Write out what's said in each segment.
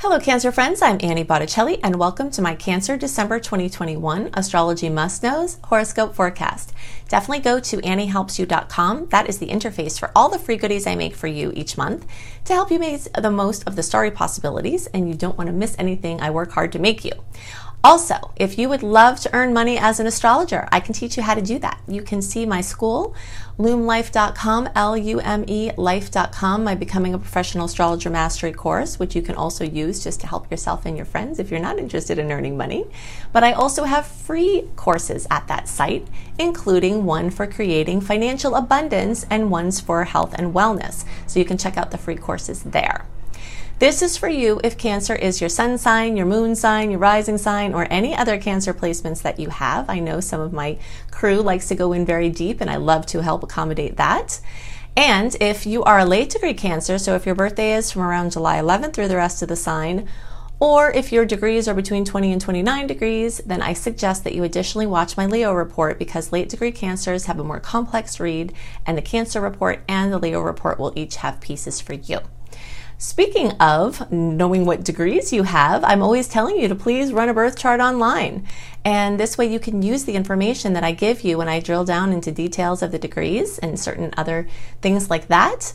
Hello, Cancer friends. I'm Annie Botticelli, and welcome to my Cancer December 2021 Astrology Must Knows Horoscope Forecast. Definitely go to anniehelpsyou.com. That is the interface for all the free goodies I make for you each month to help you make the most of the starry possibilities, and you don't want to miss anything I work hard to make you. Also, if you would love to earn money as an astrologer, I can teach you how to do that. You can see my school, lumelife.com, L U M E life.com, my Becoming a Professional Astrologer Mastery course, which you can also use just to help yourself and your friends if you're not interested in earning money. But I also have free courses at that site, including one for creating financial abundance and ones for health and wellness. So you can check out the free courses there. This is for you if Cancer is your sun sign, your moon sign, your rising sign, or any other Cancer placements that you have. I know some of my crew likes to go in very deep, and I love to help accommodate that. And if you are a late degree Cancer, so if your birthday is from around July 11th through the rest of the sign, or if your degrees are between 20 and 29 degrees, then I suggest that you additionally watch my Leo report because late degree cancers have a more complex read, and the Cancer report and the Leo report will each have pieces for you. Speaking of knowing what degrees you have, I'm always telling you to please run a birth chart online. And this way you can use the information that I give you when I drill down into details of the degrees and certain other things like that.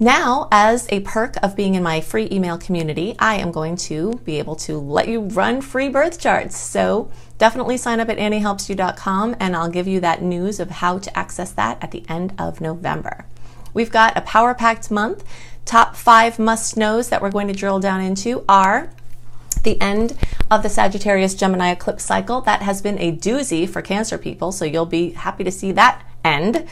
Now, as a perk of being in my free email community, I am going to be able to let you run free birth charts. So definitely sign up at anniehelpsyou.com and I'll give you that news of how to access that at the end of November. We've got a power packed month top five must knows that we're going to drill down into are the end of the Sagittarius Gemini eclipse cycle. That has been a doozy for Cancer people, so you'll be happy to see that end.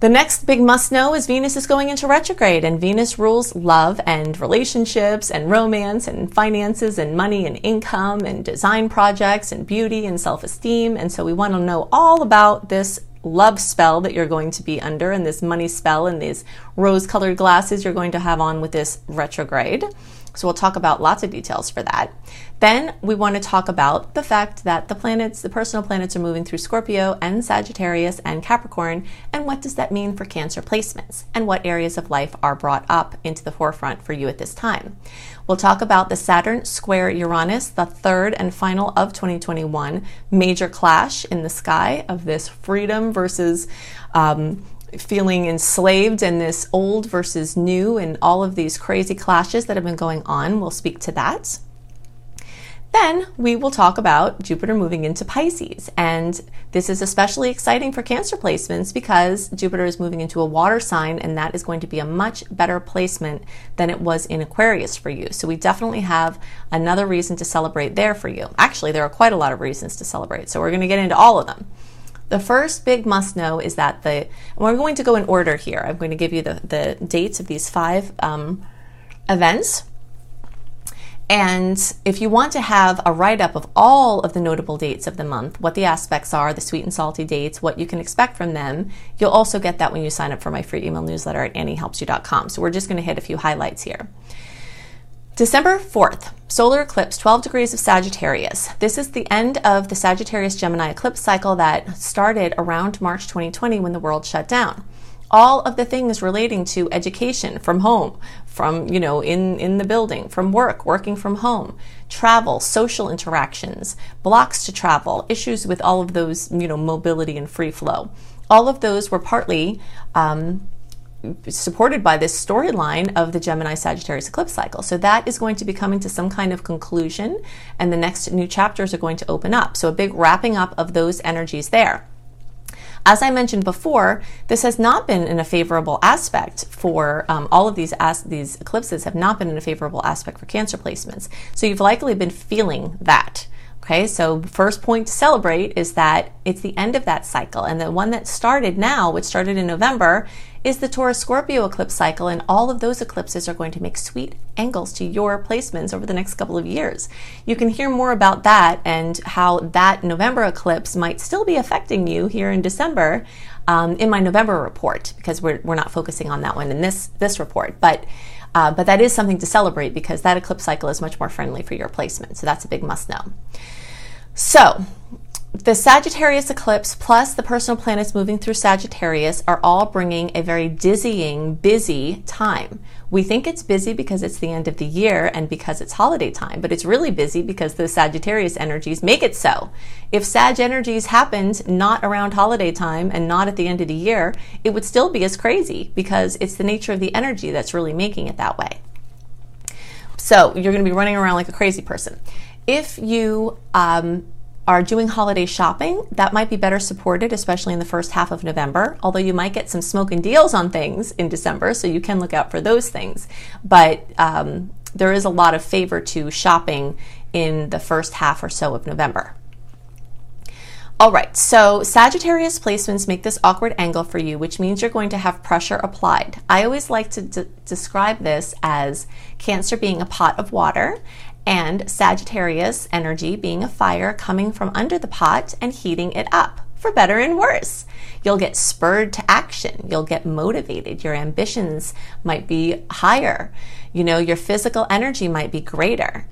The next big must know is Venus is going into retrograde, and Venus rules love and relationships and romance and finances and money and income and design projects and beauty and self esteem. And so we want to know all about this love spell that you're going to be under and this money spell and these rose colored glasses you're going to have on with this retrograde. So we'll talk about lots of details for that. Then we want to talk about the fact that the planets, the personal planets, are moving through Scorpio and Sagittarius and Capricorn, and what does that mean for Cancer placements, and what areas of life are brought up into the forefront for you at this time. We'll talk about the Saturn square Uranus, the third and final of 2021, major clash in the sky of this freedom versus um, feeling enslaved and this old versus new and all of these crazy clashes that have been going on. We'll speak to that. Then we will talk about Jupiter moving into Pisces. And this is especially exciting for Cancer placements because Jupiter is moving into a water sign, and that is going to be a much better placement than it was in Aquarius for you. So we definitely have another reason to celebrate there for you. Actually, there are quite a lot of reasons to celebrate. So we're going to get into all of them. The first big must know is that the, we're going to go in order here. I'm going to give you the, the dates of these five um, events. And if you want to have a write up of all of the notable dates of the month, what the aspects are, the sweet and salty dates, what you can expect from them, you'll also get that when you sign up for my free email newsletter at anniehelpsyou.com. So we're just going to hit a few highlights here. December 4th, solar eclipse, 12 degrees of Sagittarius. This is the end of the Sagittarius Gemini eclipse cycle that started around March 2020 when the world shut down. All of the things relating to education from home, from, you know, in, in the building, from work, working from home, travel, social interactions, blocks to travel, issues with all of those, you know, mobility and free flow. All of those were partly um, supported by this storyline of the Gemini Sagittarius eclipse cycle. So that is going to be coming to some kind of conclusion, and the next new chapters are going to open up. So a big wrapping up of those energies there. As I mentioned before, this has not been in a favorable aspect for um, all of these as- these eclipses have not been in a favorable aspect for Cancer placements. So you've likely been feeling that. Okay, so first point to celebrate is that it's the end of that cycle. And the one that started now, which started in November, is the Taurus Scorpio eclipse cycle. And all of those eclipses are going to make sweet angles to your placements over the next couple of years. You can hear more about that and how that November eclipse might still be affecting you here in December um, in my November report, because we're, we're not focusing on that one in this, this report. But uh, but that is something to celebrate because that eclipse cycle is much more friendly for your placement. So that's a big must know. So, the Sagittarius eclipse plus the personal planets moving through Sagittarius are all bringing a very dizzying, busy time. We think it's busy because it's the end of the year and because it's holiday time, but it's really busy because the Sagittarius energies make it so. If Sag energies happened not around holiday time and not at the end of the year, it would still be as crazy because it's the nature of the energy that's really making it that way. So you're going to be running around like a crazy person. If you um, are doing holiday shopping, that might be better supported, especially in the first half of November. Although you might get some smoking deals on things in December, so you can look out for those things. But um, there is a lot of favor to shopping in the first half or so of November. All right, so Sagittarius placements make this awkward angle for you, which means you're going to have pressure applied. I always like to d- describe this as Cancer being a pot of water and Sagittarius energy being a fire coming from under the pot and heating it up for better and worse. You'll get spurred to action. You'll get motivated. Your ambitions might be higher. You know, your physical energy might be greater.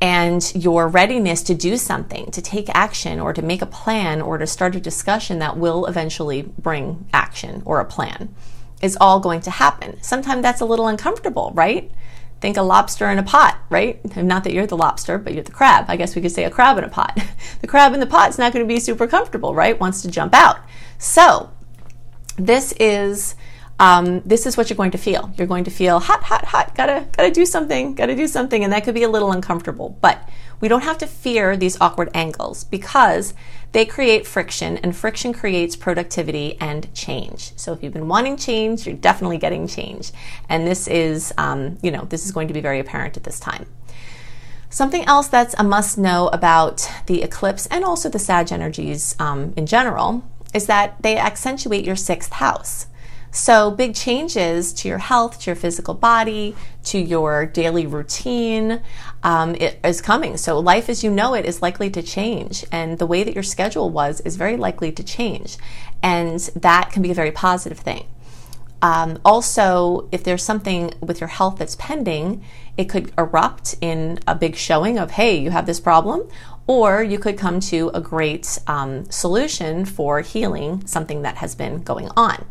And your readiness to do something, to take action, or to make a plan, or to start a discussion that will eventually bring action or a plan is all going to happen. Sometimes that's a little uncomfortable, right? Think a lobster in a pot, right? Not that you're the lobster, but you're the crab. I guess we could say a crab in a pot. the crab in the pot's not going to be super comfortable, right? Wants to jump out. So this is um, this is what you're going to feel. You're going to feel hot, hot, hot. Gotta, gotta do something. Gotta do something, and that could be a little uncomfortable. But we don't have to fear these awkward angles because they create friction, and friction creates productivity and change. So if you've been wanting change, you're definitely getting change, and this is, um, you know, this is going to be very apparent at this time. Something else that's a must know about the eclipse and also the Sag energies um, in general is that they accentuate your sixth house. So, big changes to your health, to your physical body, to your daily routine um, it is coming. So, life as you know it is likely to change, and the way that your schedule was is very likely to change. And that can be a very positive thing. Um, also, if there's something with your health that's pending, it could erupt in a big showing of, hey, you have this problem, or you could come to a great um, solution for healing something that has been going on.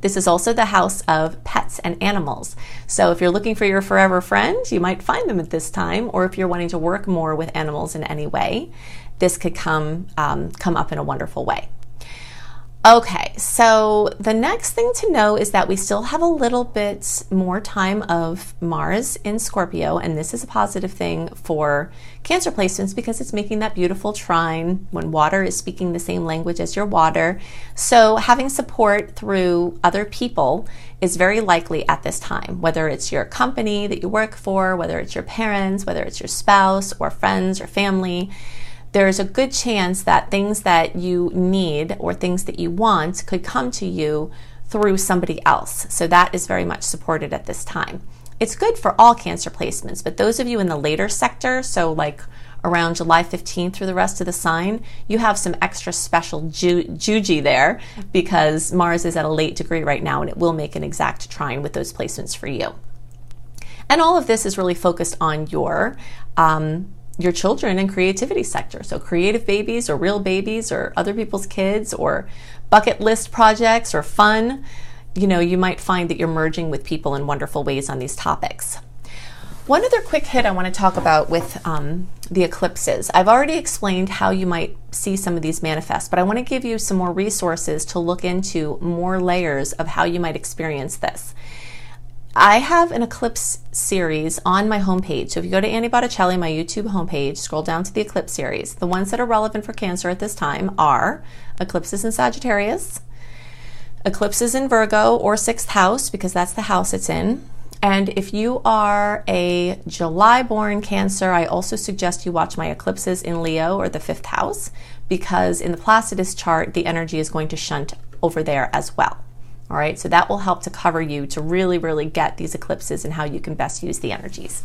This is also the house of pets and animals. So if you're looking for your forever friend, you might find them at this time, or if you're wanting to work more with animals in any way, this could come um, come up in a wonderful way. Okay, so the next thing to know is that we still have a little bit more time of Mars in Scorpio, and this is a positive thing for Cancer placements because it's making that beautiful trine when water is speaking the same language as your water. So, having support through other people is very likely at this time, whether it's your company that you work for, whether it's your parents, whether it's your spouse or friends or family there's a good chance that things that you need or things that you want could come to you through somebody else. So that is very much supported at this time. It's good for all cancer placements, but those of you in the later sector, so like around July 15th through the rest of the sign, you have some extra special ju- juji there because Mars is at a late degree right now and it will make an exact trine with those placements for you. And all of this is really focused on your um, your children and creativity sector. So, creative babies or real babies or other people's kids or bucket list projects or fun. You know, you might find that you're merging with people in wonderful ways on these topics. One other quick hit I want to talk about with um, the eclipses. I've already explained how you might see some of these manifest, but I want to give you some more resources to look into more layers of how you might experience this. I have an eclipse series on my homepage. So if you go to Annie Botticelli, my YouTube homepage, scroll down to the eclipse series. The ones that are relevant for Cancer at this time are eclipses in Sagittarius, eclipses in Virgo or sixth house, because that's the house it's in. And if you are a July born Cancer, I also suggest you watch my eclipses in Leo or the fifth house, because in the Placidus chart, the energy is going to shunt over there as well. All right, so that will help to cover you to really, really get these eclipses and how you can best use the energies.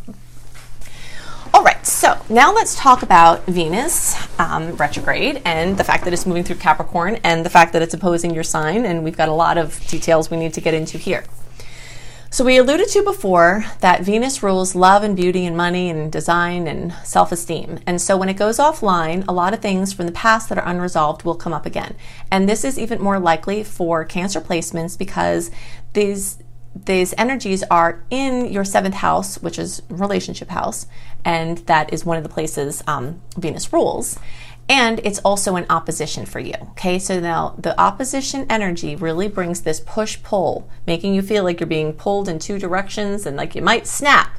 All right, so now let's talk about Venus um, retrograde and the fact that it's moving through Capricorn and the fact that it's opposing your sign, and we've got a lot of details we need to get into here. So, we alluded to before that Venus rules love and beauty and money and design and self esteem. And so, when it goes offline, a lot of things from the past that are unresolved will come up again. And this is even more likely for Cancer placements because these these energies are in your seventh house, which is relationship house, and that is one of the places um, Venus rules and it's also an opposition for you. Okay, so now the opposition energy really brings this push pull, making you feel like you're being pulled in two directions and like you might snap.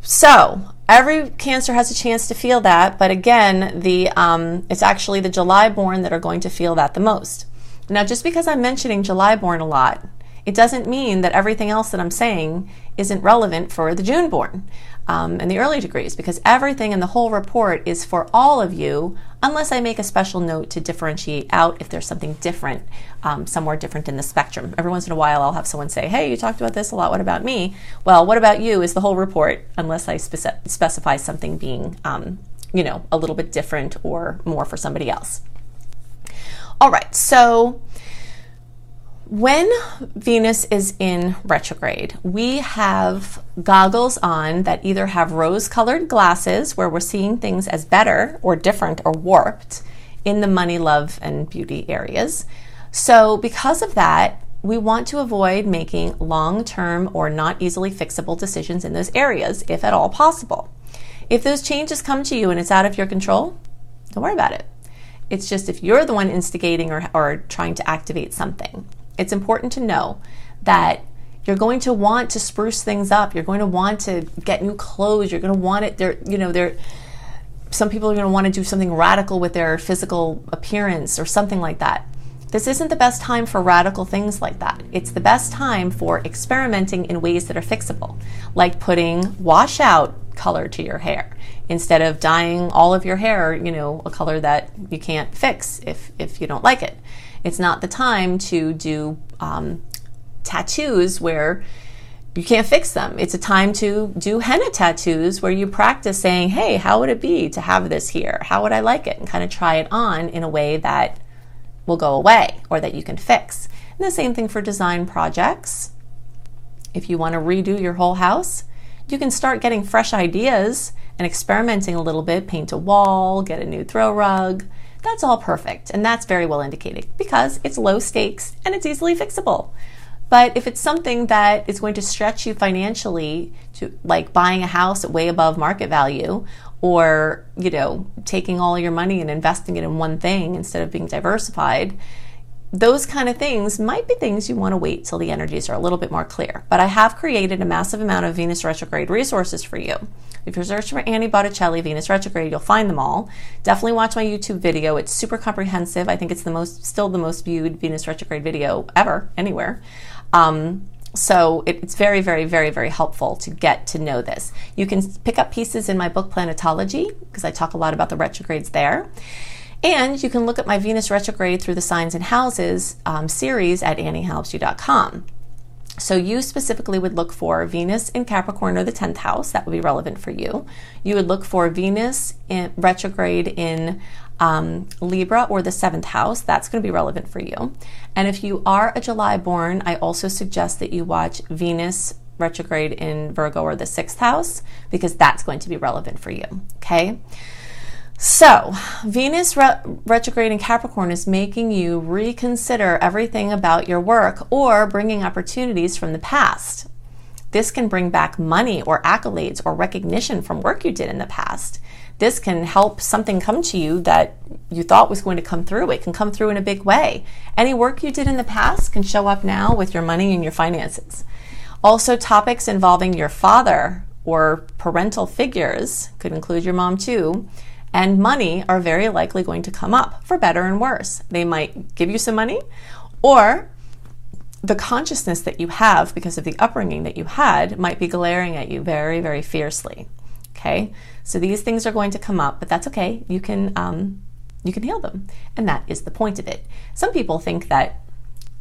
So every Cancer has a chance to feel that, but again, the um, it's actually the July born that are going to feel that the most. Now, just because I'm mentioning July born a lot, it doesn't mean that everything else that I'm saying isn't relevant for the June born um, and the early degrees because everything in the whole report is for all of you unless I make a special note to differentiate out if there's something different, um, somewhere different in the spectrum. Every once in a while, I'll have someone say, Hey, you talked about this a lot. What about me? Well, what about you is the whole report unless I spec- specify something being, um, you know, a little bit different or more for somebody else. All right, so when Venus is in retrograde, we have goggles on that either have rose colored glasses where we're seeing things as better or different or warped in the money, love, and beauty areas. So, because of that, we want to avoid making long term or not easily fixable decisions in those areas, if at all possible. If those changes come to you and it's out of your control, don't worry about it. It's just if you're the one instigating or, or trying to activate something it's important to know that you're going to want to spruce things up. You're going to want to get new clothes. You're going to want it. There, you know, there. Some people are going to want to do something radical with their physical appearance or something like that. This isn't the best time for radical things like that. It's the best time for experimenting in ways that are fixable, like putting washout color to your hair instead of dyeing all of your hair, you know, a color that you can't fix if if you don't like it. It's not the time to do um, tattoos where you can't fix them. It's a time to do henna tattoos where you practice saying, hey, how would it be to have this here? How would I like it? And kind of try it on in a way that will go away or that you can fix. And the same thing for design projects. If you want to redo your whole house, you can start getting fresh ideas and experimenting a little bit, paint a wall, get a new throw rug, that's all perfect, and that's very well indicated because it's low stakes and it's easily fixable. But if it's something that is going to stretch you financially to like buying a house way above market value or, you know, taking all your money and investing it in one thing instead of being diversified, those kind of things might be things you want to wait till the energies are a little bit more clear. But I have created a massive amount of Venus retrograde resources for you. If you're searching for Annie Botticelli Venus retrograde, you'll find them all. Definitely watch my YouTube video. It's super comprehensive. I think it's the most, still the most viewed Venus retrograde video ever, anywhere. Um, so it's very, very, very, very helpful to get to know this. You can pick up pieces in my book Planetology because I talk a lot about the retrogrades there. And you can look at my Venus retrograde through the signs and houses um, series at anniehelpsyou.com. So you specifically would look for Venus in Capricorn or the 10th house. That would be relevant for you. You would look for Venus in retrograde in um, Libra or the seventh house. That's going to be relevant for you. And if you are a July born, I also suggest that you watch Venus retrograde in Virgo or the sixth house because that's going to be relevant for you. Okay. So, Venus re- retrograde in Capricorn is making you reconsider everything about your work or bringing opportunities from the past. This can bring back money or accolades or recognition from work you did in the past. This can help something come to you that you thought was going to come through. It can come through in a big way. Any work you did in the past can show up now with your money and your finances. Also, topics involving your father or parental figures could include your mom too and money are very likely going to come up for better and worse. They might give you some money, or the consciousness that you have because of the upbringing that you had might be glaring at you very, very fiercely. Okay, so these things are going to come up, but that's okay. You can um, you can heal them, and that is the point of it. Some people think that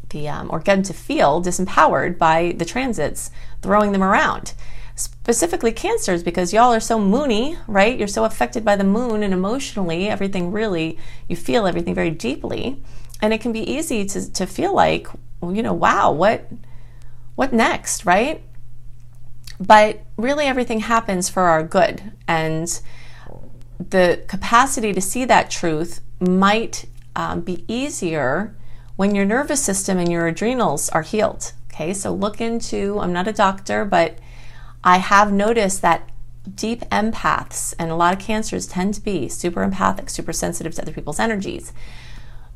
the um, or get to feel disempowered by the transits throwing them around specifically cancers because y'all are so moony right you're so affected by the moon and emotionally everything really you feel everything very deeply and it can be easy to, to feel like you know wow what what next, right? But really, everything happens for our good. And the capacity to see that truth might um, be easier when your nervous system and your adrenals are healed. Okay, so look into, I'm not a doctor, but I have noticed that deep empaths and a lot of cancers tend to be super empathic, super sensitive to other people's energies.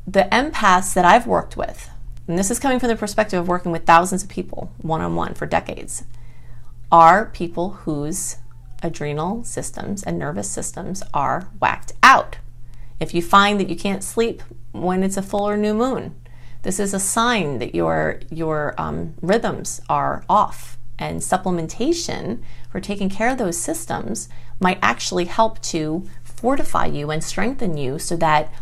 The empaths that I've worked with, and this is coming from the perspective of working with thousands of people one on one for decades, are people whose adrenal systems and nervous systems are whacked out. If you find that you can't sleep when it's a full or new moon, this is a sign that your your um, rhythms are off. And supplementation for taking care of those systems might actually help to fortify you and strengthen you so that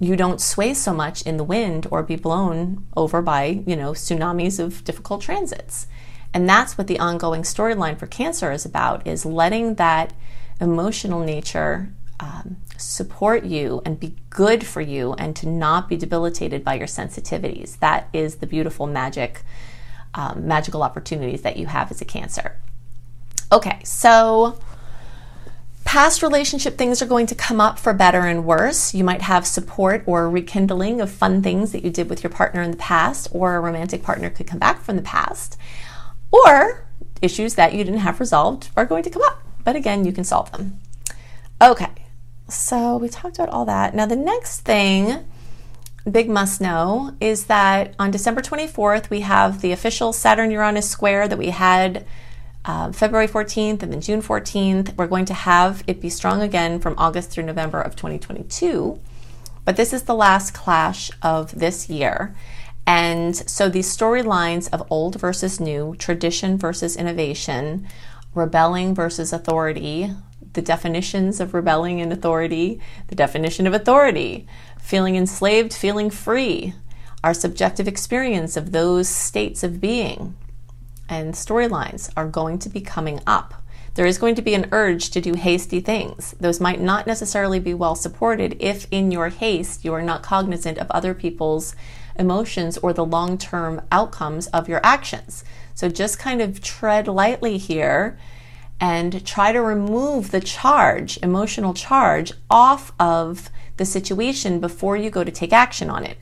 you don't sway so much in the wind or be blown over by, you know, tsunamis of difficult transits. And that's what the ongoing storyline for cancer is about is letting that emotional nature um, support you and be good for you and to not be debilitated by your sensitivities. That is the beautiful magic, um, magical opportunities that you have as a cancer. Okay, so past relationship things are going to come up for better and worse. You might have support or rekindling of fun things that you did with your partner in the past, or a romantic partner could come back from the past or issues that you didn't have resolved are going to come up. But again, you can solve them. Okay, so we talked about all that. Now, the next thing, big must know, is that on December 24th, we have the official Saturn Uranus square that we had uh, February 14th and then June 14th. We're going to have it be strong again from August through November of 2022. But this is the last clash of this year. And so these storylines of old versus new, tradition versus innovation, rebelling versus authority, the definitions of rebelling and authority, the definition of authority, feeling enslaved, feeling free, our subjective experience of those states of being and storylines are going to be coming up. There is going to be an urge to do hasty things. Those might not necessarily be well supported if, in your haste, you are not cognizant of other people's emotions or the long term outcomes of your actions. So just kind of tread lightly here and try to remove the charge, emotional charge, off of the situation before you go to take action on it.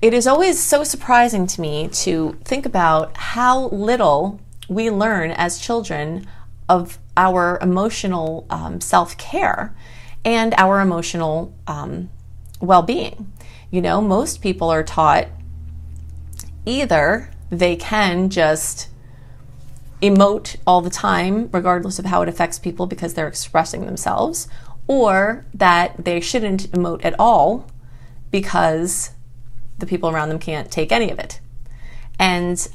It is always so surprising to me to think about how little we learn as children of our emotional um, self care and our emotional um, well being. You know, most people are taught either they can just emote all the time, regardless of how it affects people because they're expressing themselves, or that they shouldn't emote at all because the people around them can't take any of it. And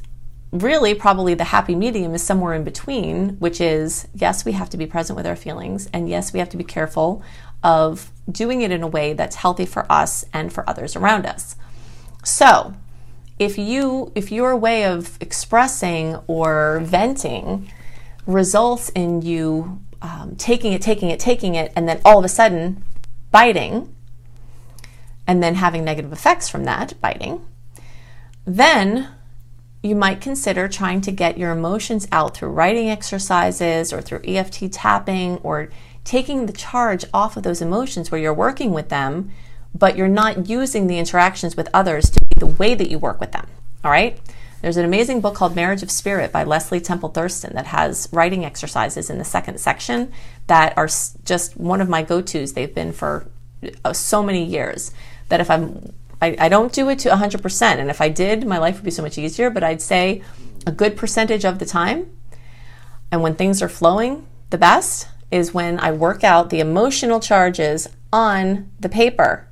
really, probably the happy medium is somewhere in between, which is yes, we have to be present with our feelings, and yes, we have to be careful of doing it in a way that's healthy for us and for others around us. So, if you if your way of expressing or venting results in you um, taking it, taking it, taking it, and then all of a sudden biting, and then having negative effects from that biting, then you might consider trying to get your emotions out through writing exercises or through EFT tapping or taking the charge off of those emotions where you're working with them, but you're not using the interactions with others to be the way that you work with them. All right? There's an amazing book called Marriage of Spirit by Leslie Temple Thurston that has writing exercises in the second section that are just one of my go tos. They've been for uh, so many years that if I'm, I, I don't do it to 100%. And if I did, my life would be so much easier. But I'd say a good percentage of the time, and when things are flowing the best, is when I work out the emotional charges on the paper.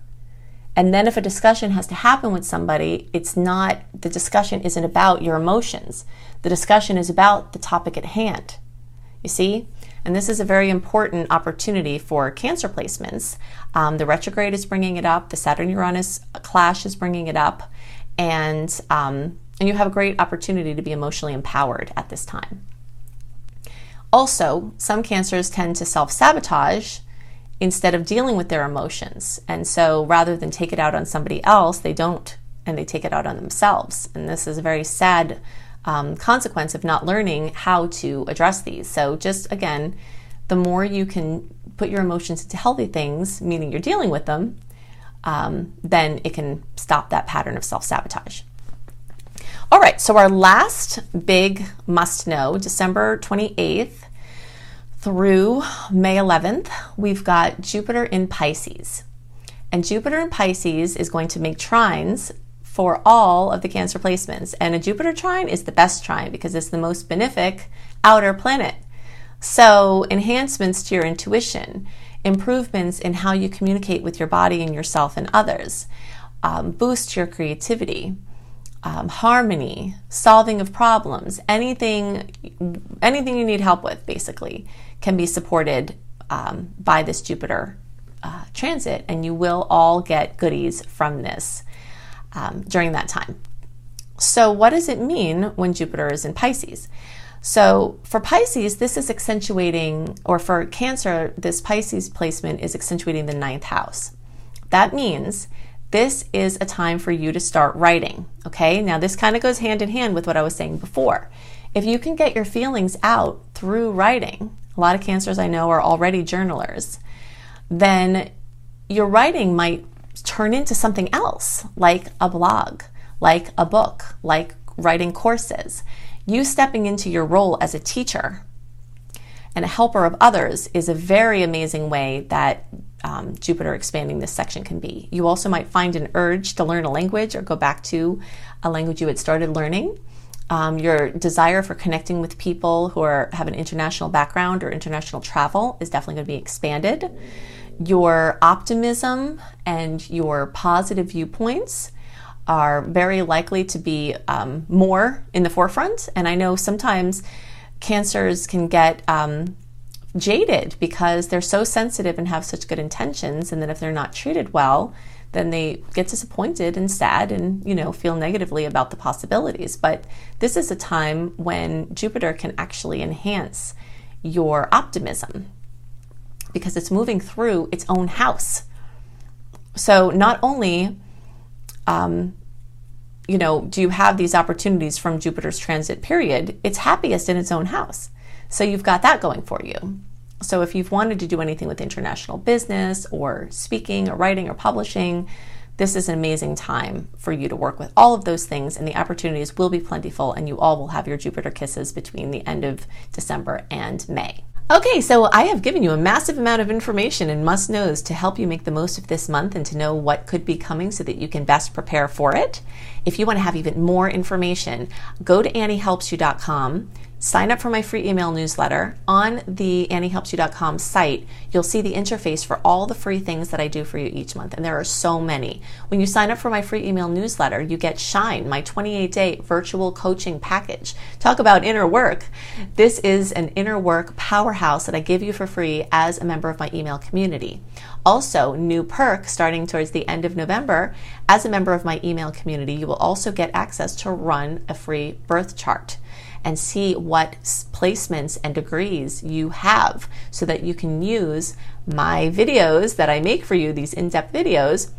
And then if a discussion has to happen with somebody, it's not, the discussion isn't about your emotions. The discussion is about the topic at hand. You see? And this is a very important opportunity for cancer placements. Um, the retrograde is bringing it up, the Saturn Uranus clash is bringing it up, and, um, and you have a great opportunity to be emotionally empowered at this time. Also, some cancers tend to self sabotage instead of dealing with their emotions. And so rather than take it out on somebody else, they don't and they take it out on themselves. And this is a very sad um, consequence of not learning how to address these. So, just again, the more you can put your emotions into healthy things, meaning you're dealing with them, um, then it can stop that pattern of self sabotage. All right, so our last big must know, December 28th through May 11th, we've got Jupiter in Pisces. And Jupiter in Pisces is going to make trines for all of the Cancer placements. And a Jupiter trine is the best trine because it's the most benefic outer planet. So, enhancements to your intuition, improvements in how you communicate with your body and yourself and others, um, boost your creativity. Um, harmony, solving of problems, anything, anything you need help with, basically, can be supported um, by this Jupiter uh, transit, and you will all get goodies from this um, during that time. So, what does it mean when Jupiter is in Pisces? So, for Pisces, this is accentuating, or for Cancer, this Pisces placement is accentuating the ninth house. That means this is a time for you to start writing. Okay, now this kind of goes hand in hand with what I was saying before. If you can get your feelings out through writing, a lot of cancers I know are already journalers, then your writing might turn into something else, like a blog, like a book, like writing courses. You stepping into your role as a teacher and a helper of others is a very amazing way that um, Jupiter expanding this section can be. You also might find an urge to learn a language or go back to a language you had started learning. Um, your desire for connecting with people who are, have an international background or international travel is definitely going to be expanded. Your optimism and your positive viewpoints are very likely to be um, more in the forefront. And I know sometimes cancers can get um, jaded because they're so sensitive and have such good intentions, and then if they're not treated well, then they get disappointed and sad and you know feel negatively about the possibilities but this is a time when jupiter can actually enhance your optimism because it's moving through its own house. So not only, um, you know, do you have these opportunities from Jupiter's transit period, it's happiest in its own house. So you've got that going for you. So if you've wanted to do anything with international business or speaking or writing or publishing, this is an amazing time for you to work with all of those things, and the opportunities will be plentiful, and you all will have your Jupiter kisses between the end of December and May. Okay, so I have given you a massive amount of information and must knows to help you make the most of this month and to know what could be coming so that you can best prepare for it. If you want to have even more information, go to anniehelpsyou.com sign up for my free email newsletter. On the AnnieHelpsYou.com site, you'll see the interface for all the free things that I do for you each month, and there are so many. When you sign up for my free email newsletter, you get Shine, my 28 day virtual coaching package. Talk about inner work. This is an inner work powerhouse that I give you for free as a member of my email community. Also, new perk starting towards the end of November, as a member of my email community, you will also get access to run a free birth chart and see what placements and degrees you have so that you can use my videos that I make for you, these in depth videos,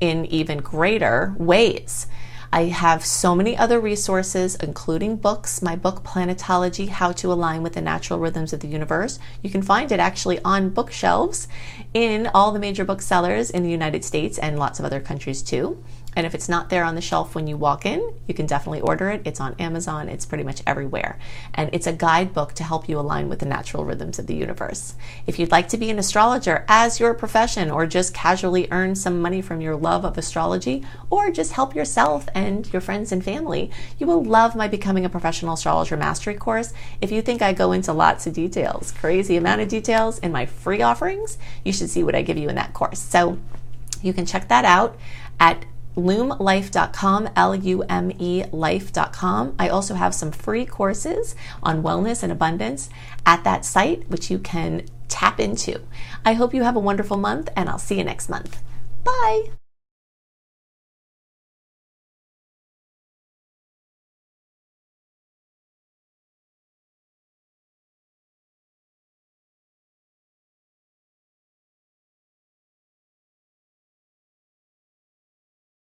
in even greater ways. I have so many other resources, including books, my book Planetology How to Align with the Natural Rhythms of the Universe. You can find it actually on bookshelves in all the major booksellers in the United States and lots of other countries too. And if it's not there on the shelf when you walk in, you can definitely order it. It's on Amazon, it's pretty much everywhere. And it's a guidebook to help you align with the natural rhythms of the universe. If you'd like to be an astrologer as your profession, or just casually earn some money from your love of astrology, or just help yourself and your friends and family, you will love my Becoming a Professional Astrologer Mastery course. If you think I go into lots of details, crazy amount of details in my free offerings, you should see what I give you in that course. So you can check that out at lumelife.com, L U M E life.com. I also have some free courses on wellness and abundance at that site, which you can tap into. I hope you have a wonderful month, and I'll see you next month. Bye.